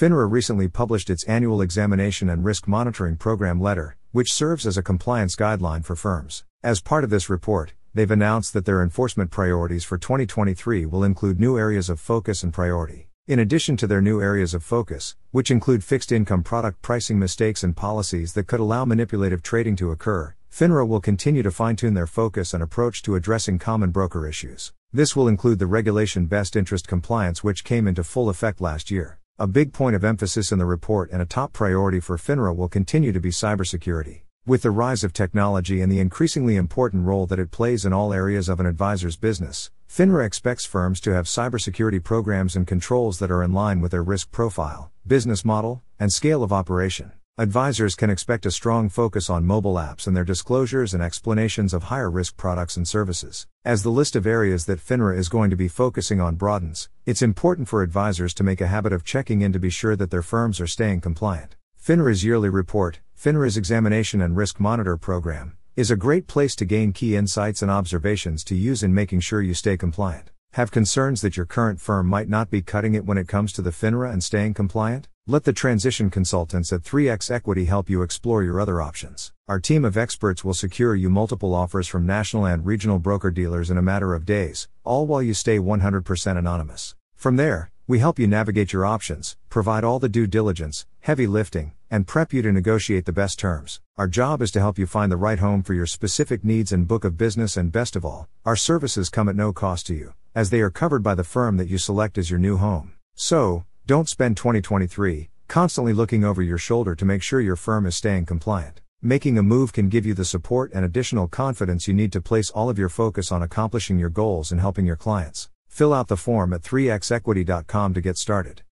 FINRA recently published its annual examination and risk monitoring program letter, which serves as a compliance guideline for firms. As part of this report, they've announced that their enforcement priorities for 2023 will include new areas of focus and priority. In addition to their new areas of focus, which include fixed income product pricing mistakes and policies that could allow manipulative trading to occur, FINRA will continue to fine tune their focus and approach to addressing common broker issues. This will include the regulation best interest compliance, which came into full effect last year. A big point of emphasis in the report and a top priority for FINRA will continue to be cybersecurity. With the rise of technology and the increasingly important role that it plays in all areas of an advisor's business, FINRA expects firms to have cybersecurity programs and controls that are in line with their risk profile, business model, and scale of operation. Advisors can expect a strong focus on mobile apps and their disclosures and explanations of higher risk products and services. As the list of areas that FINRA is going to be focusing on broadens, it's important for advisors to make a habit of checking in to be sure that their firms are staying compliant. FINRA's yearly report, FINRA's Examination and Risk Monitor Program, is a great place to gain key insights and observations to use in making sure you stay compliant. Have concerns that your current firm might not be cutting it when it comes to the FINRA and staying compliant? Let the transition consultants at 3x Equity help you explore your other options. Our team of experts will secure you multiple offers from national and regional broker dealers in a matter of days, all while you stay 100% anonymous. From there, we help you navigate your options, provide all the due diligence, heavy lifting, and prep you to negotiate the best terms. Our job is to help you find the right home for your specific needs and book of business, and best of all, our services come at no cost to you, as they are covered by the firm that you select as your new home. So, don't spend 2023 constantly looking over your shoulder to make sure your firm is staying compliant. Making a move can give you the support and additional confidence you need to place all of your focus on accomplishing your goals and helping your clients. Fill out the form at 3xequity.com to get started.